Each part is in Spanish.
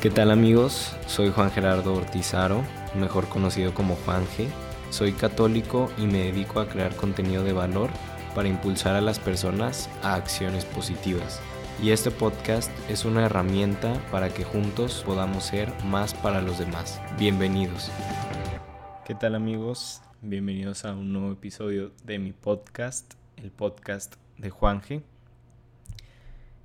¿Qué tal amigos? Soy Juan Gerardo Ortizaro, mejor conocido como Juan. Soy católico y me dedico a crear contenido de valor para impulsar a las personas a acciones positivas. Y este podcast es una herramienta para que juntos podamos ser más para los demás. Bienvenidos. ¿Qué tal amigos? Bienvenidos a un nuevo episodio de mi podcast, el podcast de Juan.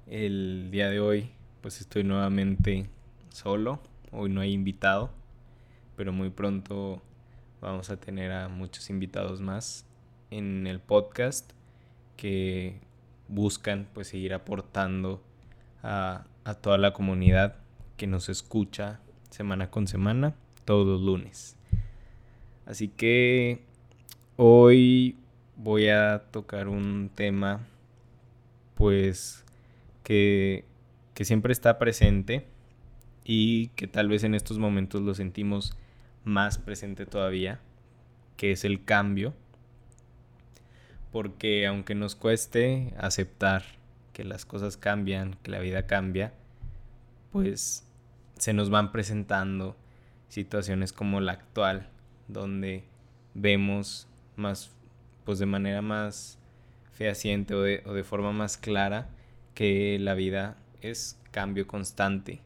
El día de hoy pues estoy nuevamente solo, hoy no hay invitado, pero muy pronto vamos a tener a muchos invitados más en el podcast que buscan pues seguir aportando a, a toda la comunidad que nos escucha semana con semana, todos los lunes. Así que hoy voy a tocar un tema pues que, que siempre está presente y que tal vez en estos momentos lo sentimos más presente todavía, que es el cambio. Porque aunque nos cueste aceptar que las cosas cambian, que la vida cambia, pues se nos van presentando situaciones como la actual, donde vemos más, pues de manera más fehaciente o de, o de forma más clara que la vida es cambio constante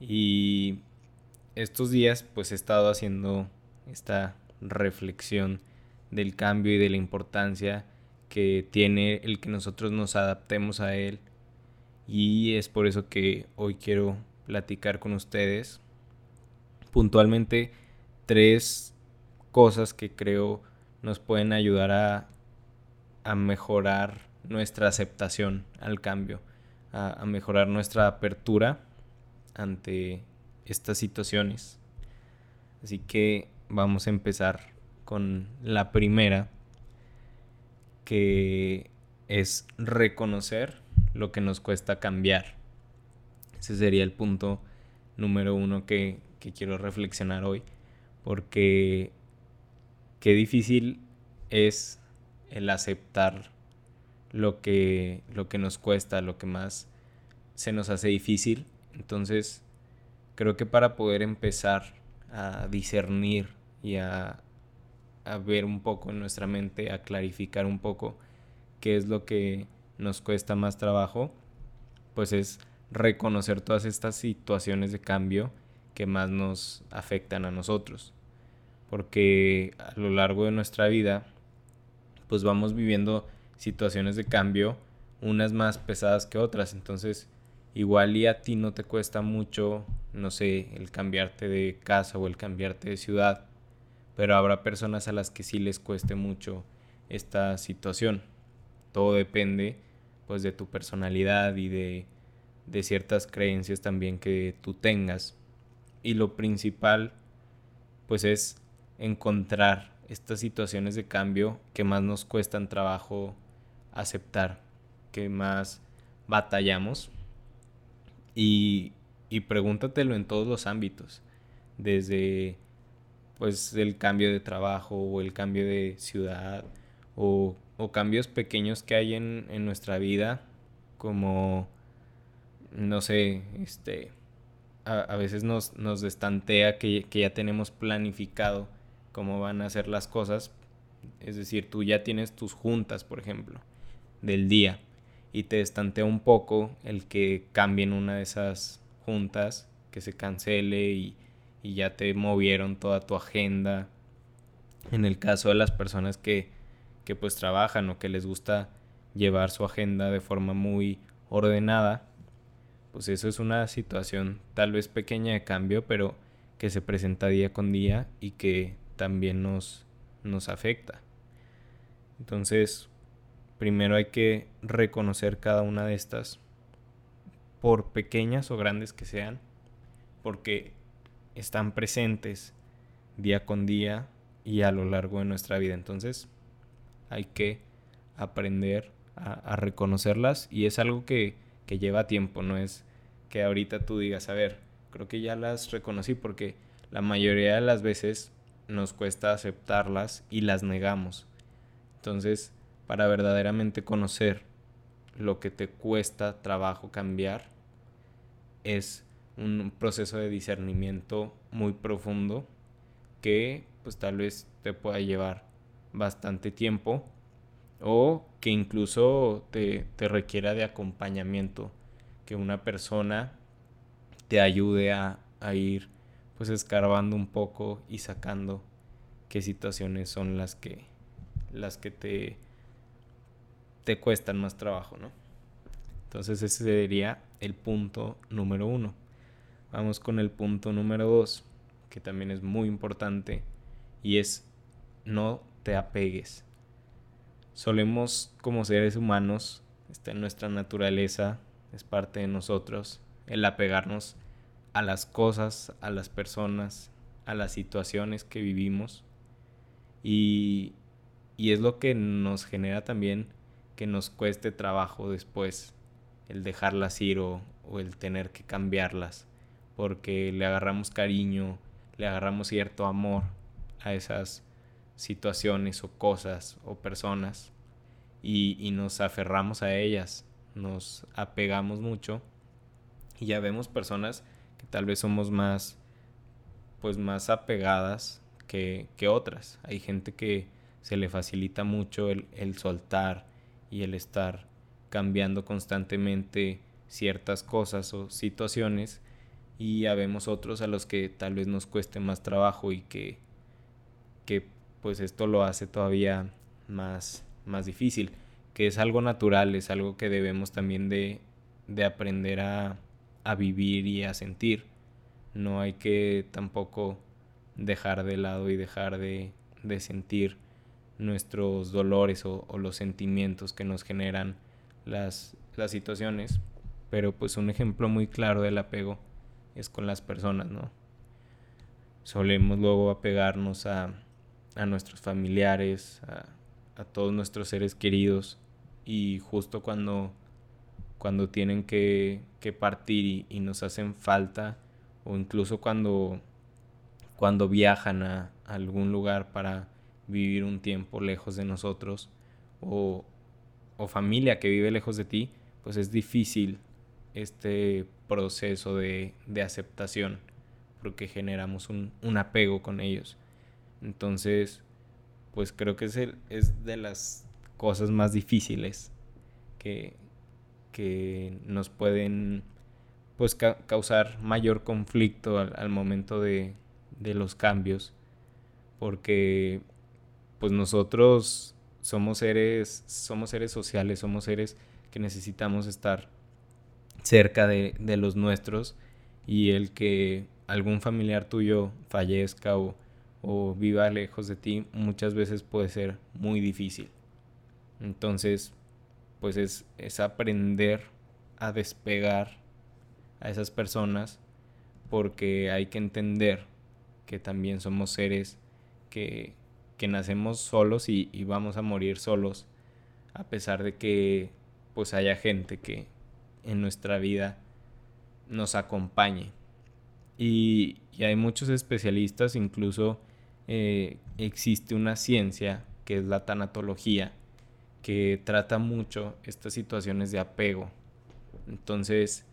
y estos días pues he estado haciendo esta reflexión del cambio y de la importancia que tiene el que nosotros nos adaptemos a él. Y es por eso que hoy quiero platicar con ustedes puntualmente tres cosas que creo nos pueden ayudar a, a mejorar nuestra aceptación al cambio, a, a mejorar nuestra apertura ante estas situaciones. Así que vamos a empezar con la primera, que es reconocer lo que nos cuesta cambiar. Ese sería el punto número uno que, que quiero reflexionar hoy, porque qué difícil es el aceptar lo que, lo que nos cuesta, lo que más se nos hace difícil entonces, creo que para poder empezar a discernir y a, ver un poco en nuestra mente, a clarificar un poco qué es lo que nos cuesta más trabajo, pues es reconocer todas estas situaciones de cambio que más nos afectan a nosotros. Porque a lo largo de nuestra vida, pues vamos viviendo situaciones de cambio, unas más pesadas que otras. Entonces, igual y a ti no te cuesta mucho, no sé, el cambiarte de casa o el cambiarte de ciudad, pero habrá personas a las que sí les cueste mucho esta situación. Todo depende pues de tu personalidad y de, de ciertas creencias también que tú tengas. Y lo principal pues es encontrar estas situaciones de cambio que más nos cuestan trabajo aceptar, que más batallamos y, y pregúntatelo en todos los ámbitos, desde pues el cambio de trabajo o el cambio de ciudad o, o cambios pequeños que hay en, en, nuestra vida como no sé este a, a veces nos, nos destantea que, que, ya tenemos planificado cómo van a ser las cosas. Es decir tú ya tienes tus juntas por ejemplo del día y te estantea un poco el que cambien una de esas juntas, que se cancele y, y ya te movieron toda tu agenda. En el caso de las personas que, que pues trabajan o que les gusta llevar su agenda de forma muy ordenada, pues eso es una situación tal vez pequeña de cambio, pero que se presenta día con día y que también nos, nos afecta. Entonces, primero hay que reconocer cada una de estas, por pequeñas o grandes que sean, porque están presentes día con día y a lo largo de nuestra vida. Entonces hay que aprender a, reconocerlas y es algo que, que lleva tiempo, no es que ahorita tú digas, a ver, creo que ya las reconocí porque la mayoría de las veces nos cuesta aceptarlas y las negamos. Entonces, para verdaderamente conocer lo que te cuesta trabajo cambiar es un proceso de discernimiento muy profundo que pues tal vez te pueda llevar bastante tiempo o que incluso te, te requiera de acompañamiento, que una persona te ayude a, a ir pues escarbando un poco y sacando qué situaciones son las que las que te te cuestan más trabajo, ¿no? Entonces ese sería el punto número uno. Vamos con el punto número dos, que también es muy importante, y es no te apegues. Solemos como seres humanos, está en nuestra naturaleza, es parte de nosotros, el apegarnos a las cosas, a las personas, a las situaciones que vivimos. Y, y es lo que nos genera también que nos cueste trabajo después el dejarlas ir o, o el tener que cambiarlas. Porque le agarramos cariño, le agarramos cierto amor a esas situaciones o cosas o personas y, y, nos aferramos a ellas, nos apegamos mucho y ya vemos personas que tal vez somos más, pues más apegadas que, que otras. Hay gente que se le facilita mucho el, el soltar y el estar cambiando constantemente ciertas cosas o situaciones y habemos otros a los que tal vez nos cueste más trabajo y que, que pues esto lo hace todavía más, más difícil, que es algo natural, es algo que debemos también de, de aprender a, a vivir y a sentir. No hay que tampoco dejar de lado y dejar de, de sentir nuestros dolores o, los sentimientos que nos generan las, las situaciones. Pero pues un ejemplo muy claro del apego es con las personas, ¿no? Solemos luego apegarnos a, a nuestros familiares, a, a todos nuestros seres queridos y justo cuando cuando tienen que, que partir y, nos hacen falta o incluso cuando, cuando viajan a, algún lugar para vivir un tiempo lejos de nosotros o, o familia que vive lejos de ti, pues es difícil este proceso de, de aceptación porque generamos un, un, apego con ellos. Entonces, pues creo que es, es de las cosas más difíciles que, que nos pueden pues causar mayor conflicto al, momento de, de, los cambios porque pues nosotros somos seres somos seres sociales somos seres que necesitamos estar cerca de, de los nuestros y el que algún familiar tuyo fallezca o, o viva lejos de ti muchas veces puede ser muy difícil. Entonces pues es, es aprender a despegar a esas personas porque hay que entender que también somos seres que, que nacemos solos y, vamos a morir solos a pesar de que pues haya gente que en nuestra vida nos acompañe y, y hay muchos especialistas incluso eh, existe una ciencia que es la tanatología que trata mucho estas situaciones de apego. Entonces,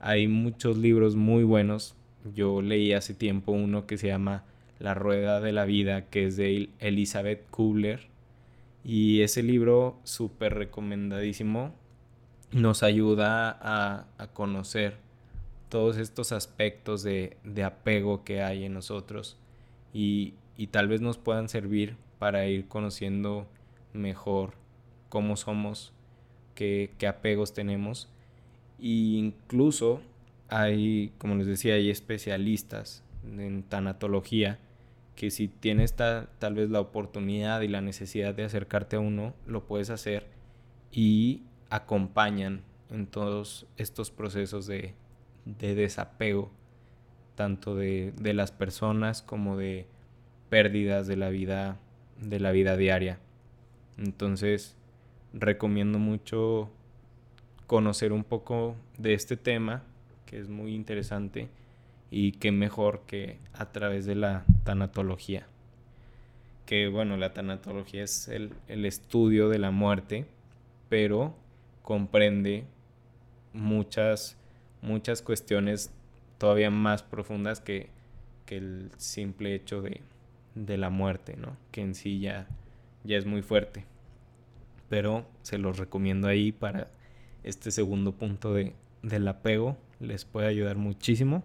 hay muchos libros muy buenos. Yo leí hace tiempo uno que se llama La Rueda de la Vida, que es de Elizabeth Kubler. Y ese libro, súper recomendadísimo, nos ayuda a, a, conocer todos estos aspectos de, de, apego que hay en nosotros y, y tal vez nos puedan servir para ir conociendo mejor cómo somos, qué, qué apegos tenemos. E incluso hay, como les decía, hay especialistas en tanatología que si tienes ta, tal vez la oportunidad y la necesidad de acercarte a uno, lo puedes hacer y acompañan en todos estos procesos de, de desapego, tanto de, de, las personas como de pérdidas de la vida, de la vida diaria. Entonces, recomiendo mucho conocer un poco de este tema, que es muy interesante, y qué mejor que a través de la tanatología. Que bueno, la tanatología es el, el estudio de la muerte, pero comprende muchas, muchas cuestiones todavía más profundas que, el simple hecho de, la muerte, ¿no? Que en sí ya, ya es muy fuerte. Pero se los recomiendo ahí para este segundo punto de, del apego. Les puede ayudar muchísimo.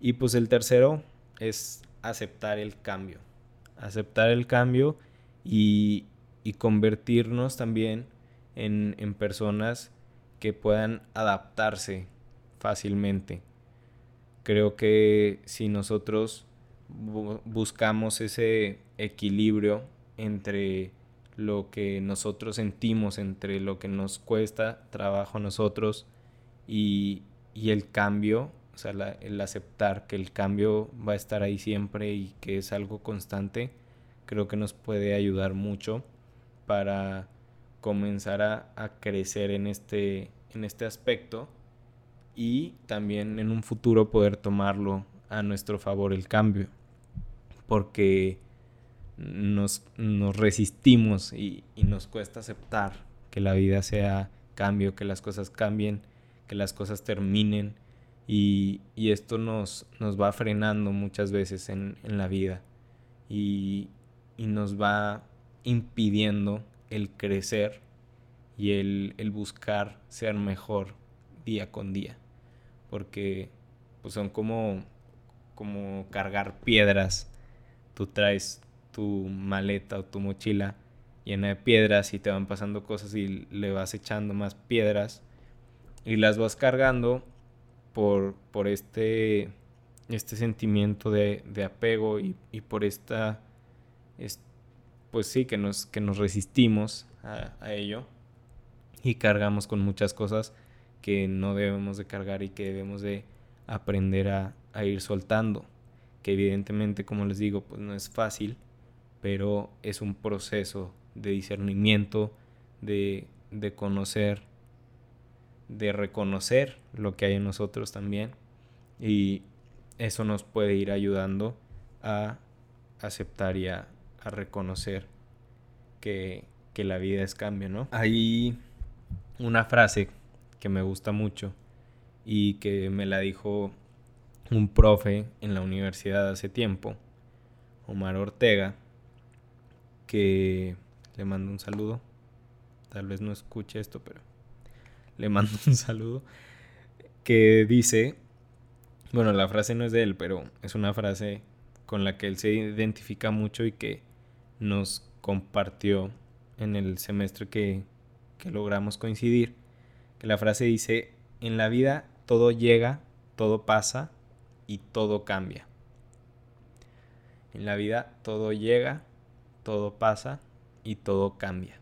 Y pues el tercero es aceptar el cambio. Aceptar el cambio y, y convertirnos también en, en personas que puedan adaptarse fácilmente. Creo que si nosotros buscamos ese equilibrio entre lo que nosotros sentimos, entre lo que nos cuesta trabajo a nosotros y, y el cambio, o sea, el aceptar que el cambio va a estar ahí siempre y que es algo constante, creo que nos puede ayudar mucho para comenzar a, a crecer en este, en este aspecto y también en un futuro poder tomarlo a nuestro favor el cambio. Porque nos, nos resistimos y, y, nos cuesta aceptar que la vida sea cambio, que las cosas cambien, que las cosas terminen. Y, y esto nos, nos va frenando muchas veces en, en la vida. Y, y, nos va impidiendo el crecer y el, el buscar ser mejor día con día porque pues son como, como cargar piedras. Tú traes tu maleta o tu mochila llena de piedras y te van pasando cosas y le vas echando más piedras y las vas cargando por, por este, este sentimiento de, apego y, y, por esta, pues sí, que nos, que nos resistimos a, a ello y cargamos con muchas cosas que no debemos de cargar y que debemos de aprender a, ir soltando. Que evidentemente, como les digo, pues no es fácil, pero es un proceso de discernimiento, de, de conocer, de reconocer lo que hay en nosotros también. Y eso nos puede ir ayudando a aceptar y a, reconocer que, que, la vida es cambio, ¿no? Hay una frase que me gusta mucho y que me la dijo un profe en la universidad hace tiempo, Omar Ortega, que le mando un saludo. Tal vez no escuche esto, pero le mando un saludo. Que dice, bueno, la frase no es de él, pero es una frase con la que él se identifica mucho y que nos compartió en el semestre que, que logramos coincidir que la frase dice, en la vida todo llega, todo pasa y todo cambia. En la vida todo llega, todo pasa y todo cambia.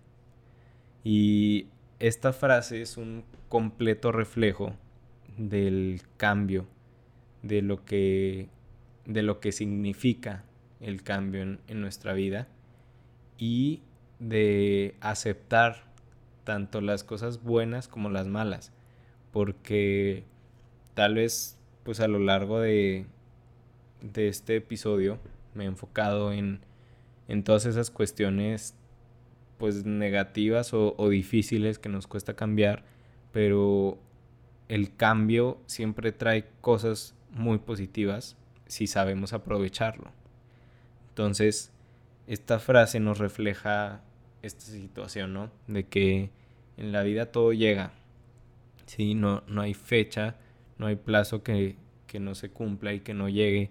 Y esta frase es un completo reflejo del cambio, de lo que, de lo que significa el cambio en, nuestra vida y de aceptar tanto las cosas buenas como las malas, porque tal vez pues a lo largo de, de este episodio me he enfocado en, en todas esas cuestiones pues negativas o, o difíciles que nos cuesta cambiar, pero el cambio siempre trae cosas muy positivas si sabemos aprovecharlo. Entonces, esta frase nos refleja esta situación, ¿no? De que en la vida todo llega. Sí, no, no hay fecha, no hay plazo que, que no se cumpla y que no llegue.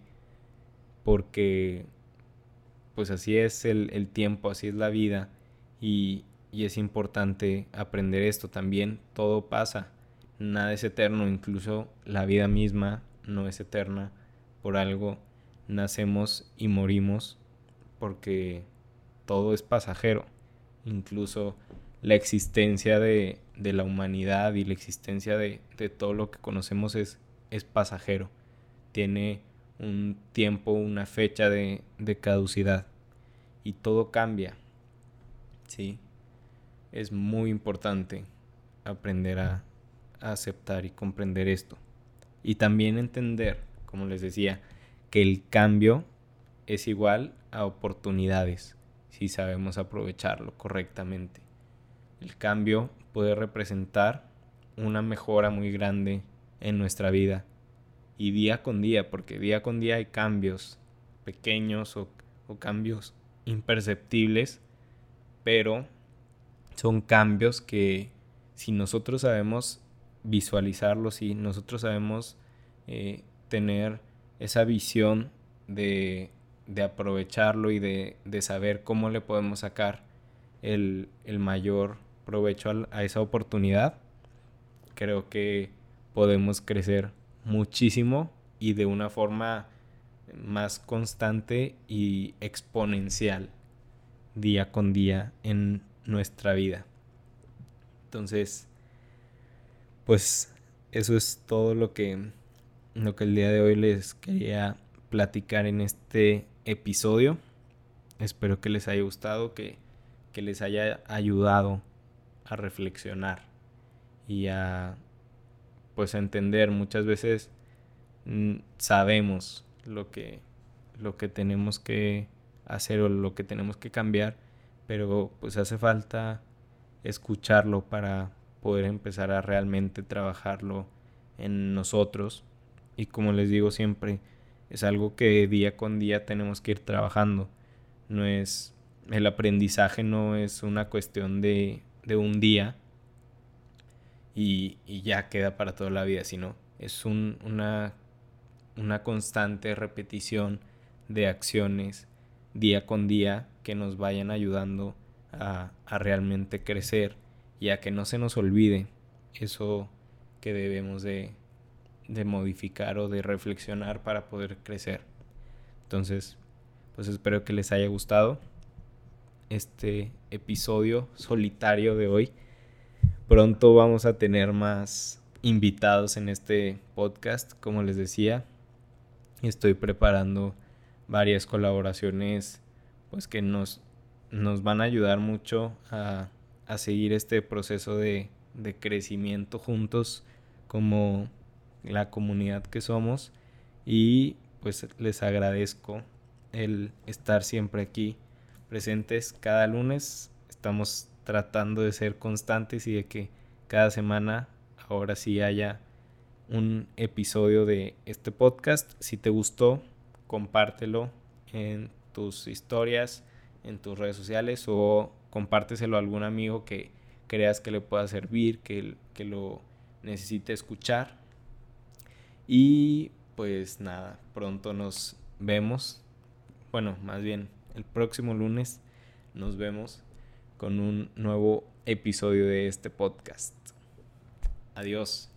Porque pues así es el, el tiempo, así es la vida. Y, es importante aprender esto también. Todo pasa. Nada es eterno, incluso la vida misma no es eterna. Por algo nacemos y morimos porque todo es pasajero incluso la existencia de, la humanidad y la existencia de, todo lo que conocemos es, es pasajero. Tiene un tiempo, una fecha de, caducidad. Y todo cambia. ¿Sí? Es muy importante aprender a, aceptar y comprender esto. Y también entender, como les decía, que el cambio es igual a oportunidades si sabemos aprovecharlo correctamente. El cambio puede representar una mejora muy grande en nuestra vida y día con día, porque día con día hay cambios pequeños o cambios imperceptibles, pero son cambios que si nosotros sabemos visualizarlos, si nosotros sabemos eh, tener esa visión de, de aprovecharlo y de, de, saber cómo le podemos sacar el, el mayor provecho a, a esa oportunidad, creo que podemos crecer muchísimo y de una forma más constante y exponencial día con día en nuestra vida. Entonces, pues eso es todo lo que, lo que el día de hoy les quería platicar en este episodio. Espero que les haya gustado, que, que les haya ayudado a reflexionar y a pues a entender muchas veces mm, sabemos lo que lo que tenemos que hacer lo que tenemos que cambiar pero pues hace falta escucharlo para poder empezar a realmente trabajarlo en nosotros. Y como les digo siempre es algo que día con día tenemos que ir trabajando. No es el aprendizaje no es una cuestión de, de un día y, y, ya queda para toda la vida sino es un, una, una constante repetición de acciones día con día que nos vayan ayudando a, realmente crecer y a que no se nos olvide eso que debemos de, de modificar o de reflexionar para poder crecer. Entonces, pues espero que les haya gustado este episodio solitario de hoy. Pronto vamos a tener más invitados en este podcast, como les decía. Estoy preparando varias colaboraciones pues que nos, nos van a ayudar mucho a, a seguir este proceso de, de crecimiento juntos como la comunidad que somos y pues les agradezco el estar siempre aquí presentes cada lunes. Estamos tratando de ser constantes y de que cada semana ahora sí haya un episodio de este podcast. Si te gustó, compártelo en tus historias, en tus redes sociales o compárteselo a algún amigo que creas que le pueda servir, que, que lo necesite escuchar. Y pues nada, pronto nos vemos. Bueno, más bien el próximo lunes nos vemos con un nuevo episodio de este podcast. Adiós.